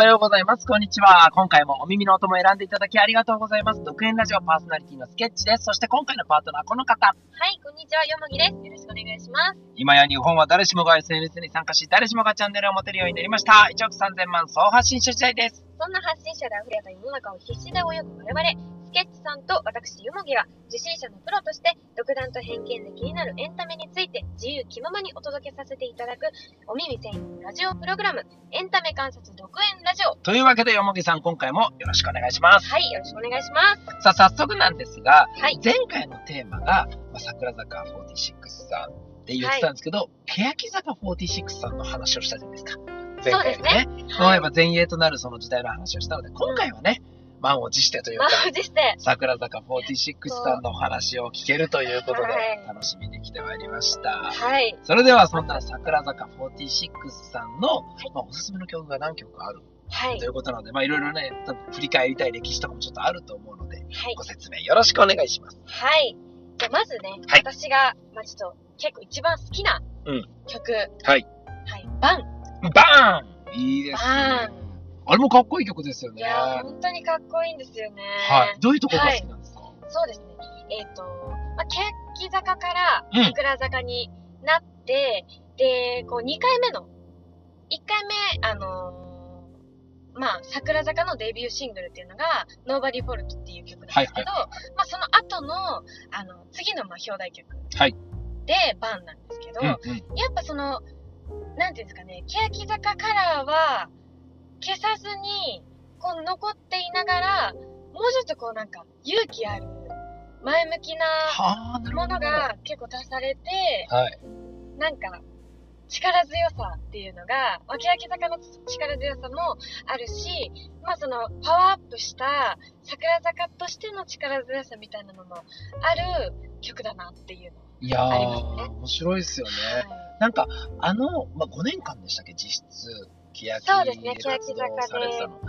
おはようございます。こんにちは。今回もお耳の音も選んでいただきありがとうございます。独演ラジオパーソナリティのスケッチです。そして今回のパートナー、この方。はい、こんにちは、よもぎです。よろしくお願いします。今や日本は誰しもが SNS に参加し、誰しもがチャンネルを持てるようになりました。1億3000万総発信者時代です。そんな発信者で溢れた世の中を必死で泳ぐ我々、スケッチさんと私、よもぎは、受信者のプロとして、独断と偏見で気になるエンタメについて、自由気ままにお届けさせていただく、お耳専用のラジオプログラム、エンタメ観察独演ラジオ。というわけで、よもぎさん、今回もよろしくお願いします。はい、よろしくお願いします。さあ、早速なんですが、はい。前回のテーマが、まあ、桜坂46さんって言ってたんですけど、欅坂46さんの話をしたじゃないですか。前回はね。そうはいえば前衛となるその時代の話をしたので、今回はね、満を持してというか、桜坂46さんのお話を聞けるということではい、楽しみに来てまいりました。はい。それでは、そんな桜坂46さんの、まあ、おすすめの曲が何曲かあるはいとい。うことなので、まあ、いろいろね、多分振り返りたい歴史とかもちょっとあると思うので、はい。ご説明よろしくお願いします。はい。じゃあまずね、はい私が、まあちょっと、結構一番好きなうん曲。はい。はい。バン。バーンいいですね。あれもかっこいい曲ですよね。いやー、本当にかっこいいんですよね。はい。どういうところが好きなんですか、そうですね。えっ、と、まあ、欅坂からうん桜坂になって、で、こう、2回目の、1回目、あのーまあ、桜坂のデビューシングルっていうのが、Nobody Fault っていう曲なんですけど、まあ、その後の、あの、次の、まあ、表題曲はいで、バンなんですけど、うんやうん。っぱその、なんていうんですかね、欅坂カラーは消さずに、こう残っていながら、もうちょっとこうなんか勇気ある、前向きな。ものが結構足されて、はい。なんか力強さっていうのが、まあ、欅坂の力強さもあるし、まあそのパワーアップした桜坂としての力強さみたいなのもある曲だなっていうの。いやー、ありますね面白いですよね。はなんか、あの、まあ、5年間でしたっけ、実質、欅いそうですね、活欅動坂でされてたの。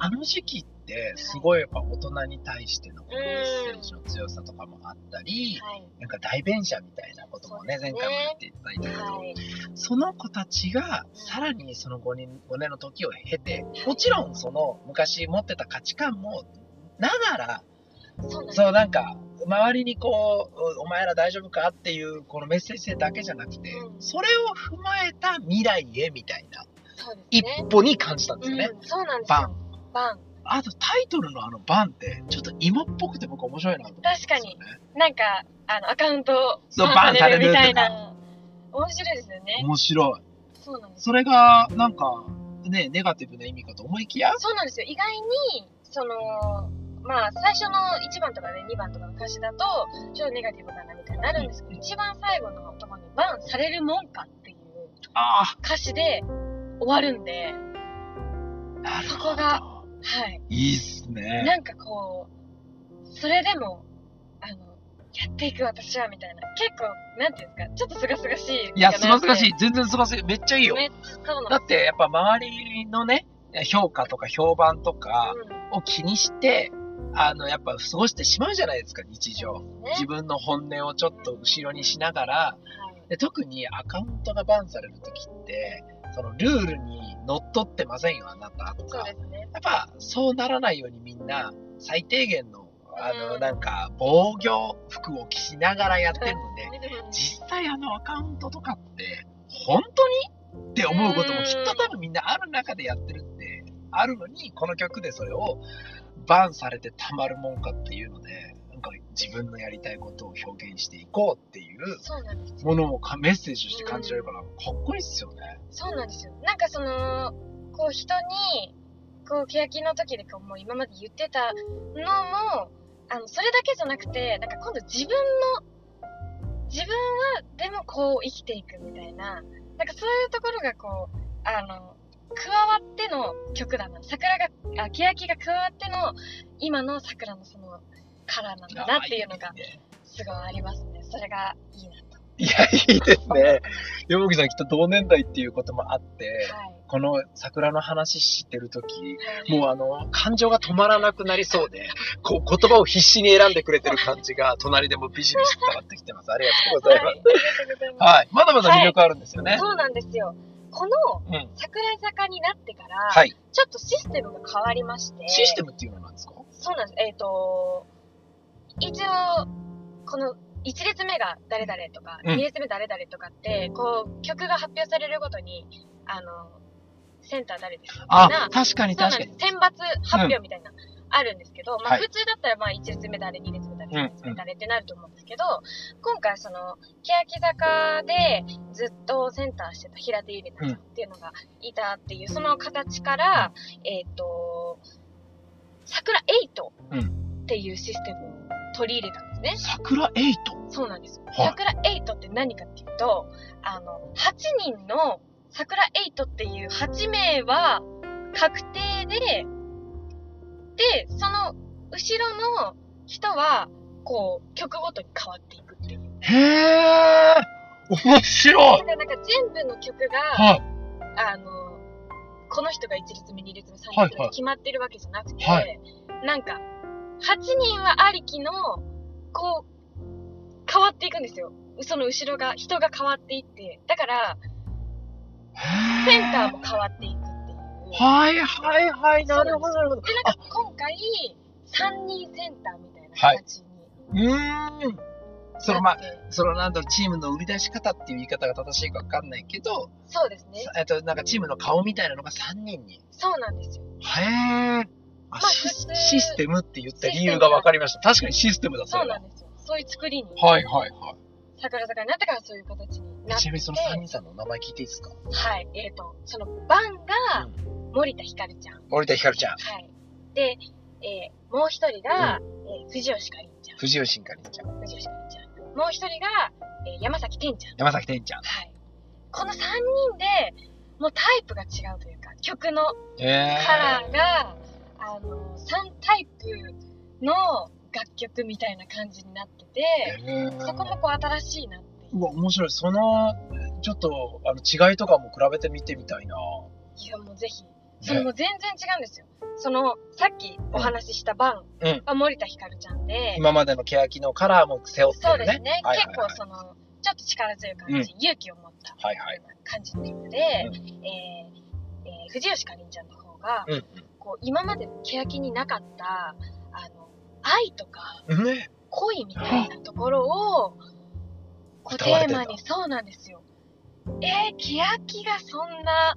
あの時期って、すごいやっぱ大人に対してのメッセージの強さとかもあったり、はい。なんか代弁者みたいなこともね、ね前回も言っていただいたけど、はい。その子たちが、さらにその5年 ,5 年の時を経て、もちろんその昔持ってた価値観も、ながら、そうなんか、周りにこう、お前ら大丈夫かっていうこのメッセージ性だけじゃなくて、うんそれを踏まえた未来へみたいな一ね。歩に感じたんですよね。うん、そうなんですバよ。バン。あとタイトルのあのバンって、ちょっと今っぽくて僕面白いなと思ったんですよね。なんか、あの、アカウントバンされるみたいな。面白いですよね。面白い。そうなんですそれが、なんか、ね、ネガティブな意味かと思いきや、そうなんですよ。意外に、その、まあ、最初の1番とかね、2番とかの歌詞だと、ちょっとネガティブかなみたいになるんですけど、一番最後のところに、バンされるもんかっていうあ歌詞で終わるんで。そこがはい。いいっすね。なんかこう、それでも、あの、やっていく私は、みたいな。結構、なんていうんですか、ちょっとすがすがしい。いや、すがすがしい。い。全然すがすがしい。めっちゃいいよ。だって、やっぱ周りのね、評価とか評判とかを気にして、あの、やっぱ過ごしてしまうじゃないですか、日常。ね自分の本音をちょっと後ろにしながら、はい。で特にアカウントがバンされるときって、そのルールにのっとってませんよ、あなたとか。そうですね。やっぱそうならないようにみんな最低限の、あの、うんなんか防御服を着しながらやってるので、うん実際あのアカウントとかって、本当にって思うこともきっと多分みんなある中でやってるってあるのに、この曲でそれをバンされてたまるもんかっていうので、自分のやりたいことを表現していこうっていう。ものをかメッセージとして感じられるから、かっこいいっすよね。そうなんですよ。なんかその、こう人に、こう、欅の時でこう、もう今まで言ってたのも、あの、それだけじゃなくて、なんか今度自分の、自分はでもこう生きていくみたいな、なんかそういうところがこう、あの、加わっての曲だな。桜が、あ、欅が加わっての、今の桜のその、カラーなんだなっていうのがすごいありますね。それがいいなと。いや、いいですね。よもぎさんきっと同年代っていうこともあって、はい。この桜の話知ってるとき、はいもうあの、感情が止まらなくなりそうで、こう言葉を必死に選んでくれてる感じが、隣でもビシビシ伝わってきてます。ありがとうございます。はいありがとうございます。はい。まだまだ魅力あるんですよね。そうなんですよ。このうん。桜坂になってから、はい。ちょっとシステムが変わりまして、システムっていうのは何ですか？そうなんです。えっ、と、一応、この1列目が誰々とか、うん。2列目誰々とかって、こう、曲が発表されるごとに、あの、センター誰ですか？みたいあな、、確かにそうなん確かに。。選抜発表みたいな、あるんですけど、まあはい。普通だったらまあ1列目誰、2列目誰、うん3列目誰ってなると思うんですけど、今回その、欅坂でずっとセンターしてた平手ゆりなちゃんっていうのがいたっていう、その形から、えっ、と、桜8っていうシステムを取り入れたんですね。桜エイト？そうなんですよ。はい桜8って何かっていうと、あの、8人の桜8っていう8名は確定で、で、その後ろの人は、こう、曲ごとに変わっていくっていう。へー面白いだからなんか全部の曲が、はい。あの、この人が1列目、2列目、3はい列目決まってるわけじゃなくて、はいなんか、8人はありきの、こう、変わっていくんですよ。その後ろが、人が変わっていって。だから、センターも変わっていくっていう。はいはいはい、なるほどなるほど。で、なんか今回、3人センターみたいな形にうーん。そのまあ、そのなんだろう、チームの売り出し方っていう言い方が正しいかわかんないけど、そうですね。えっと、なんかチームの顔みたいなのが3人に。そうなんですよ。へー。あまあシステムって言った理由が分かりました。確かにシステムだそうなんですよ。そういう作りに、はいはいはい。桜坂になってからそういう形になって。ちなみにその3人さんのお名前聞いていいですか？はい。えっ、と、その番が、森田ひかるちゃん。森田ひかるちゃん、はい。で、えーもう一人が、えー藤吉かりんちゃん。藤吉かりんちゃん、藤吉かりんちゃん。もう一人が、えー山崎天ちゃん。山崎天ちゃん。はい。この三人で、もうタイプが違うというか、曲のへカラーが、あの、3タイプの楽曲みたいな感じになってて、そこもこう新しいなっていう。うわ、面白い。その、ちょっと、あの、違いとかも比べてみてみたいな。いや、もうぜひ。それも全然違うんですよ。その、さっきお話しした番うんは森田ひかるちゃんで、今までの欅のカラーも背負ってるね。そうですね。はいはい結構その、ちょっと力強い感じ、うん勇気を持ったはいはい。感じの曲で、うんえーえー藤吉かりんちゃんの方が、うんこう、今までの欅になかった、あの、愛とか。恋みたいなところを、こうテーマに、そうなんですよ。えー、欅がそんな、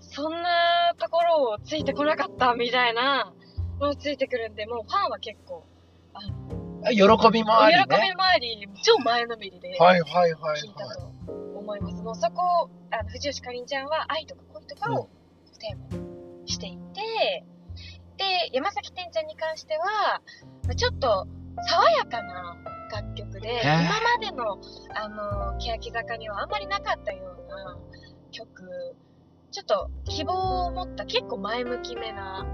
そんなところをついてこなかったみたいなのをついてくるんで、もうファンは結構、喜びもあり喜びね。もあり、超前のめりではいはいはい聞いたはい。と思います。もうそこを、あの藤吉かりんちゃんは愛とか恋とかをテーマにしていて、で、山崎天ちゃんに関しては、ちょっと爽やかな楽曲で、今までの、あの、欅坂にはあんまりなかったような曲、ちょっと希望を持った結構前向きめな、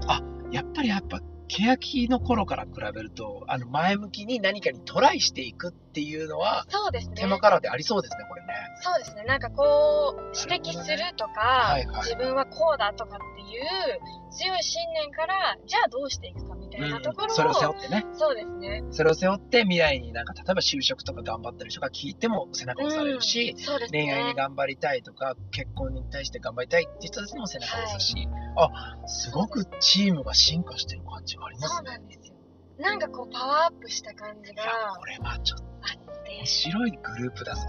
やっぱりやっぱ、欅の頃から比べると、あの、前向きに何かにトライしていくっていうのは、そうですね。テーマカラーでありそうですね、これね。そうですね。なんかこう、指摘するとか、はいはい自分はこうだとかっていう強い信念から、じゃあどうしていくかみたいなところを、それを背負ってね。そうですね。それを背負って未来になんか、例えば就職とか頑張ってる人が聞いても背中を押されるし、うんね。恋愛に頑張りたいとか、結婚に対して頑張りたいっていう人たちにも背中を押すし、あ、すごくチームが進化してる感じがありますね。そうなんですよ。なんかこう、パワーアップした感じがいや、これはちょっと面、白いグループだぞ。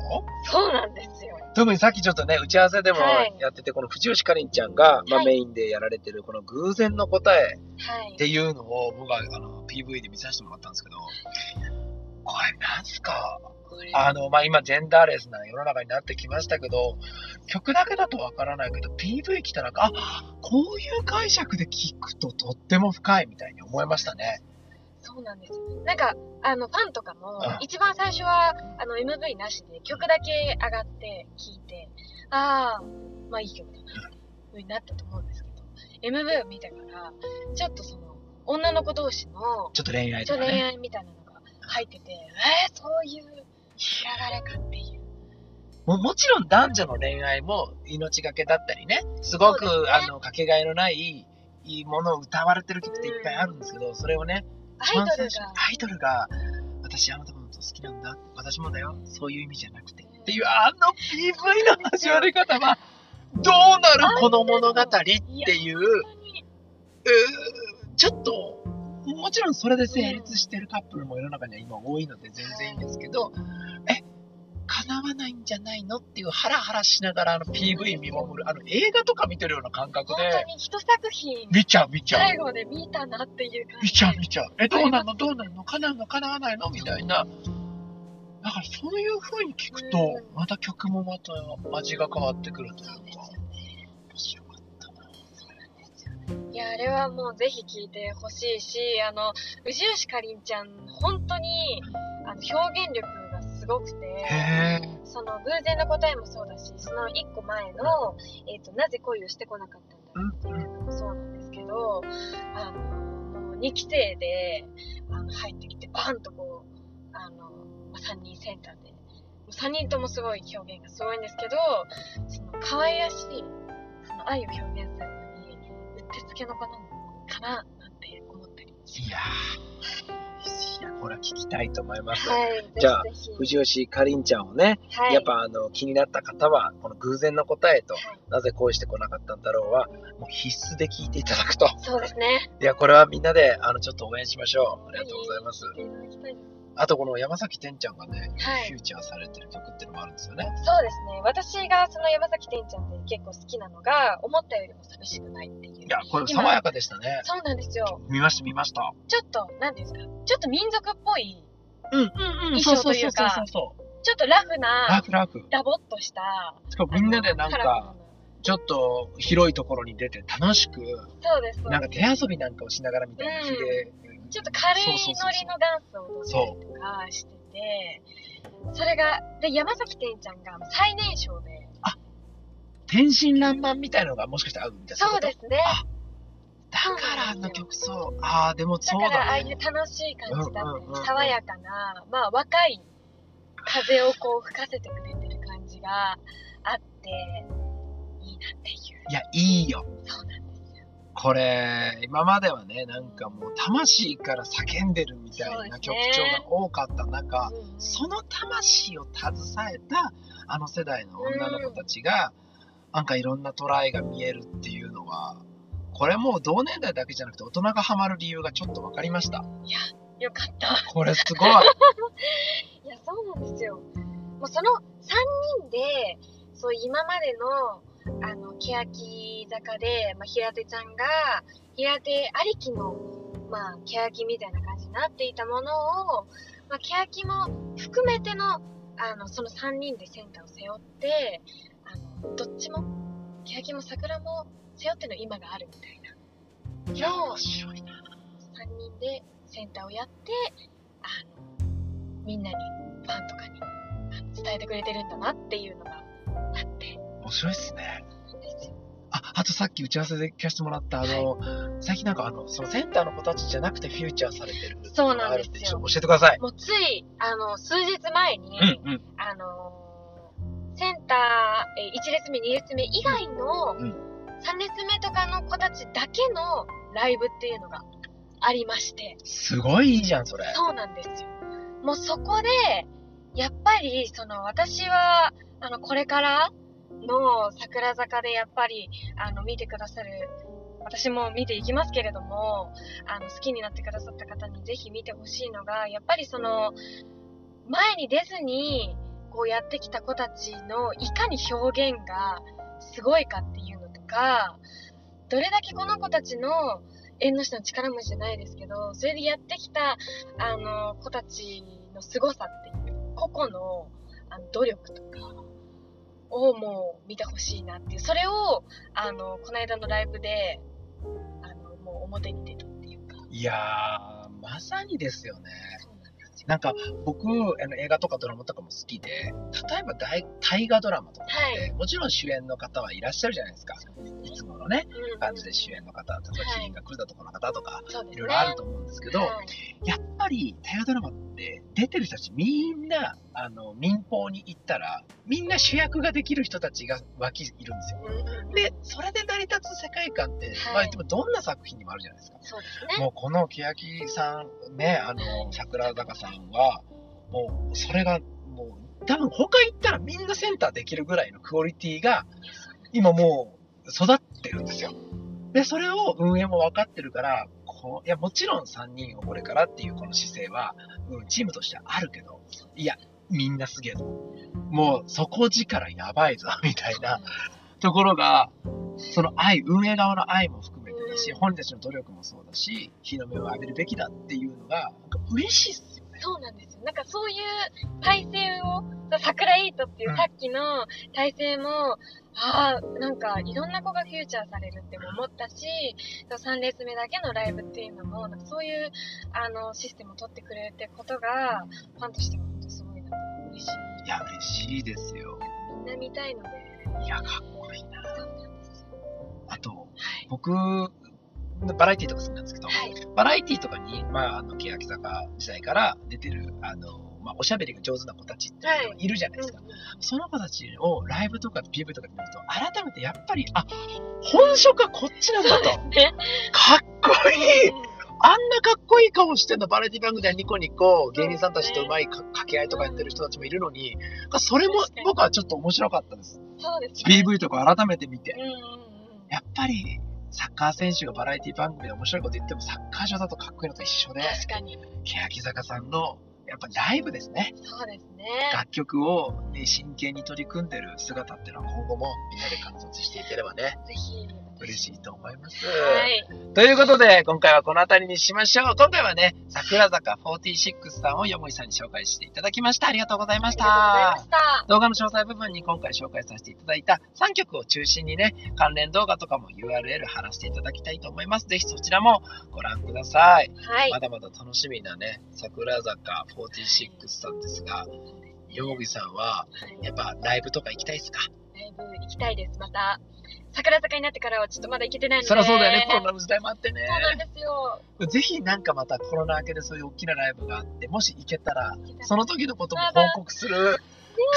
そうなんですよ。特にさっきちょっとね、打ち合わせでもはいやってて、この藤吉かりんちゃんが、まあ、はいメインでやられてる、この偶然の答えはいっ。ていうのを、僕はあの PV で見させてもらったんですけど、これなんすか？あの、まあ、今、ジェンダーレスな世の中になってきましたけど、曲だけだとわからないけど、PV 来たら、あ、こういう解釈で聞くととっても深いみたいに思いましたね。そうなんですよ。なんか、あの、ファンとかもうん、一番最初は、あの、MV なしで曲だけ上がって聴いて、ああ、まあいい曲だな、っていう風になったと思うんですけど、MV を見てから、ちょっとその、女の子同士の、ちょっと恋愛ちょっとかね。愛みたいなのが入ってて、えー、そういう流れかっていう。ももちろん男女の恋愛も命がけだったりね、すごく、ねあの、かけがえのない、いいものを歌われてる曲っていっぱいあるんですけど、それをね、アイドルが、アイドルが、私あなたのこと好きなんだ、私もだよ、そういう意味じゃなくて。っていう、あの PV の始まり方は、どうなるこの物語っていう、ちょっと、もちろんそれで成立してるカップルも世の中には今多いので全然いいんですけど、え、叶わないんじゃないのっていうハラハラしながらあの PV 見守る、あの映画とか見てるような感覚本で、当に一作品、見ちゃう見ちゃう。最後で見たなっていう感じ。見ちゃう見ちゃう。え、どうなの？どうなの？叶うの？叶わないの？みたいな。だからそういう風に聞くとう、また曲もまた味が変わってくるというそうですかよ。ね。面白かったな。そうなんですよね。いや、あれはもうぜひ聞いてほしいし、あの、宇治吉かりんちゃん、本当に、あの、表現力ごくて。その、偶然の答えもそうだし、その一個前の、えっ、と、なぜ恋をしてこなかったんだろうっていうのもそうなんですけど、あの、もう2期生で、あの、入ってきて、バンとこう、あの、まあ、3人センターで、3人ともすごい表現がすごいんですけど、その、可愛らしい、その愛を表現するのに、うってつけの子なのかな、なんて思ったりしいやー、いや、これは聞きたいと思います。はい、じゃあ。藤吉かりんちゃんをね、はい、やっぱあの気になった方は、この偶然の答えと、はいなぜ恋してこなかったんだろうは、もう必須で聞いていただくと。そうですね。いや、これはみんなで、あの、ちょっと応援しましょう。ありがとうございます。あと、この山崎天ちゃんがね、はいフューチャーされてる曲っていうのもあるんですよね。そうですね。私がその山崎天ちゃんで結構好きなのが、思ったよりも寂しくないっていう。いや、これ爽やかでしたね。そうなんですよ。見ました、見ました。ちょっと、なんていうんですか、ちょっと民族っぽい、うん、うん、うん衣装というかそうそうそうそう。ちょっとラフラな、フラフ。ダボっとした、しかもみんなでなんカラフルか、ちょっと広いところに出て楽しく、なそうです、そうでなんか手遊びなんかをしながらみたいな気で、す。ちょっと軽いノリのダンスを踊ったりとかしてて、それが、で、山崎天ちゃんが最年少で、天真爛漫みたいなのがもしかしたら合うみたいな。そうですね。あだからあの曲そう。ああ、でもだそうから、ああいだね。う楽しい感じだったり爽やかな、まあ若い風をこう吹かせてくれてる感じがあって、いいなっていう。いや、いいよ。これ、今まではね、なんかもう魂から叫んでるみたいな曲調が多かった中、その魂を携えたあの世代の女の子たちが、なんかいろんなトライが見えるっていうのは、これもう同年代だけじゃなくて大人がハマる理由がちょっと分かりました。いや、よかった。これすごい。いや、そうなんですよ。もうその3人で、そう今までの、あの、欅坂で、まあ、平手ちゃんが、平手ありきの、まあ、欅みたいな感じになっていたものを、まあ、欅も含めての、あの、その3人でセンターを背負って、あの、どっちも、欅も桜も背負っての今があるみたいな。いや、面白いな。3人でセンターをやって、あの、みんなに、ファンとかに伝えてくれてるんだなっていうのがあって、面白いっすね。あ、あとさっき打ち合わせで聞かせてもらった、あの、最近なんかあの、そのセンターの子たちじゃなくてフューチャーされてるそうなんですよちょっと教えてください。もうつい、あの、数日前に、うんうん。あのーセンター、えー1列目、2列目以外の、うん3列目とかの子たちだけのライブっていうのがありまして、すごいいいじゃん、それ。そうなんですよ。もうそこで、やっぱり、その、私は、あの、これからの桜坂でやっぱり、あの、見てくださる、私も見ていきますけれども、あの、好きになってくださった方にぜひ見てほしいのが、やっぱりその、前に出ずに、こうやってきた子たちの、いかに表現がすごいかっていうのとか、どれだけこの子たちの縁の下の力持ちじゃないですけど、それでやってきた、あの、子たちの凄さっていう、個々のあの努力とかをもう見てほしいなっていう、それを、あの、この間のライブで、あの、もう表に出たっていうか、いやー、まさにですよね。なんか僕あの映画とかドラマとかも好きで例えば大大河ドラマとかって、はもちろん主演の方はいらっしゃるじゃないですか。いつものねうん感じで主演の方例えばはい。麒麟が来るだとかの方とか、そうですね。いろいろあると思うんですけど、はい。やっぱり大河ドラマって出てる人たちみんなあの民放に行ったらみんな主役ができる人たちが脇いるんですよ。でそれで成り立つ世界観って、はい。まあ言ってもどんな作品にもあるじゃないですか。そうですね。もうこの欅さん、ね、あの、桜坂さんは、もうそれが、もう多分他行ったらみんなセンターできるぐらいのクオリティが今もう育ってるんですよ。で、それを運営も分かってるから、こう、いや、もちろん3人をこれからっていうこの姿勢は、うん、チームとしてはあるけど、いや、みんなすげえぞ。もう、底力やばいぞ、みたいなところが、その愛、運営側の愛も含めてだし、本人たちの努力もそうだし、日の目を浴びるべきだっていうのが、なんか嬉しいっすよね。そうなんですよ。なんかそういう体制を、桜イートっていうさっきの体制も、ああ、なんかいろんな子がフューチャーされるって思ったし、3レース目だけのライブっていうのも、なんかそういうあのシステムを取ってくれるってことが、ファンとしても嬉しい。いや、嬉しいですよ。みんな見たいので。いや、かっこいいな。そうなんですよ。あと、はい。僕、バラエティとか好きなんですけど、はい。バラエティとかに、まあ、あの、欅坂時代から出てる、あの、まあ、おしゃべりが上手な子たちっているじゃないですか。その子たちをライブとか PV とかで見ると、改めてやっぱり、あ、本職はこっちなんだと。ね。かっこいいあんなかっこいい顔してんの、バラエティ番組ではニコニコ、芸人さんたちとうまいか掛け合いとかやってる人たちもいるのに、それも僕はちょっと面白かったです。そうですね。PV とか改めて見てう。んうんうん。やっぱり、サッカー選手がバラエティ番組で面白いこと言っても、サッカー場だとかっこいいのと一緒で、確かに。欅坂さんの、やっぱライブですね。そうですね。楽曲を、ね、真剣に取り組んでる姿っていうのは今後もみんなで観察していければね、ぜひ。嬉しいと思います。はい。ということで、今回はこの辺りにしましょう。今回はね、桜坂46さんをよもいさんに紹介していただきました。ありがとうございました。した。動画の詳細部分に今回紹介させていただいた3曲を中心にね、関連動画とかも URL 貼らせていただきたいと思います。ぜひそちらもご覧ください。はいま。だまだ楽しみなね、桜坂46さんですが、よもぎさんは、はいやっぱライブとか行きたいですか？ライブ行きたいです。また、桜坂になってからはちょっとまだ行けてないので。そりゃそうだよね、コロナの時代もあってね。そうなんですよ。ぜひなんかまたコロナ明けでそういう大きなライブがあって、もし行けたら、行けたらその時のことも報告する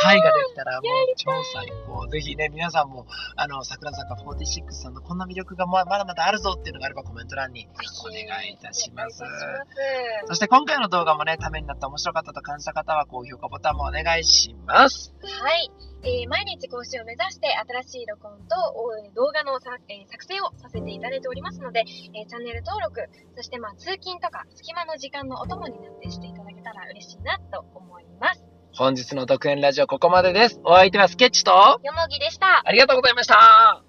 会ができたらもう超最高。ぜひね、皆さんも、あの、桜坂46さんのこんな魅力がままだまだあるぞっていうのがあればコメント欄にお願いいたしますそして今回の動画もね、ためになった面白かったと感じた方は高評価ボタンもお願いします。はい。えー毎日更新を目指して新しい録音と動画のさ、えー作成をさせていただいておりますので、えーチャンネル登録、そしてまあ通勤とか隙間の時間のお供になってしていただけたら嬉しいなと思います。本日の独演ラジオここまでです。お相手はスケッチと、よもぎでした。ありがとうございました。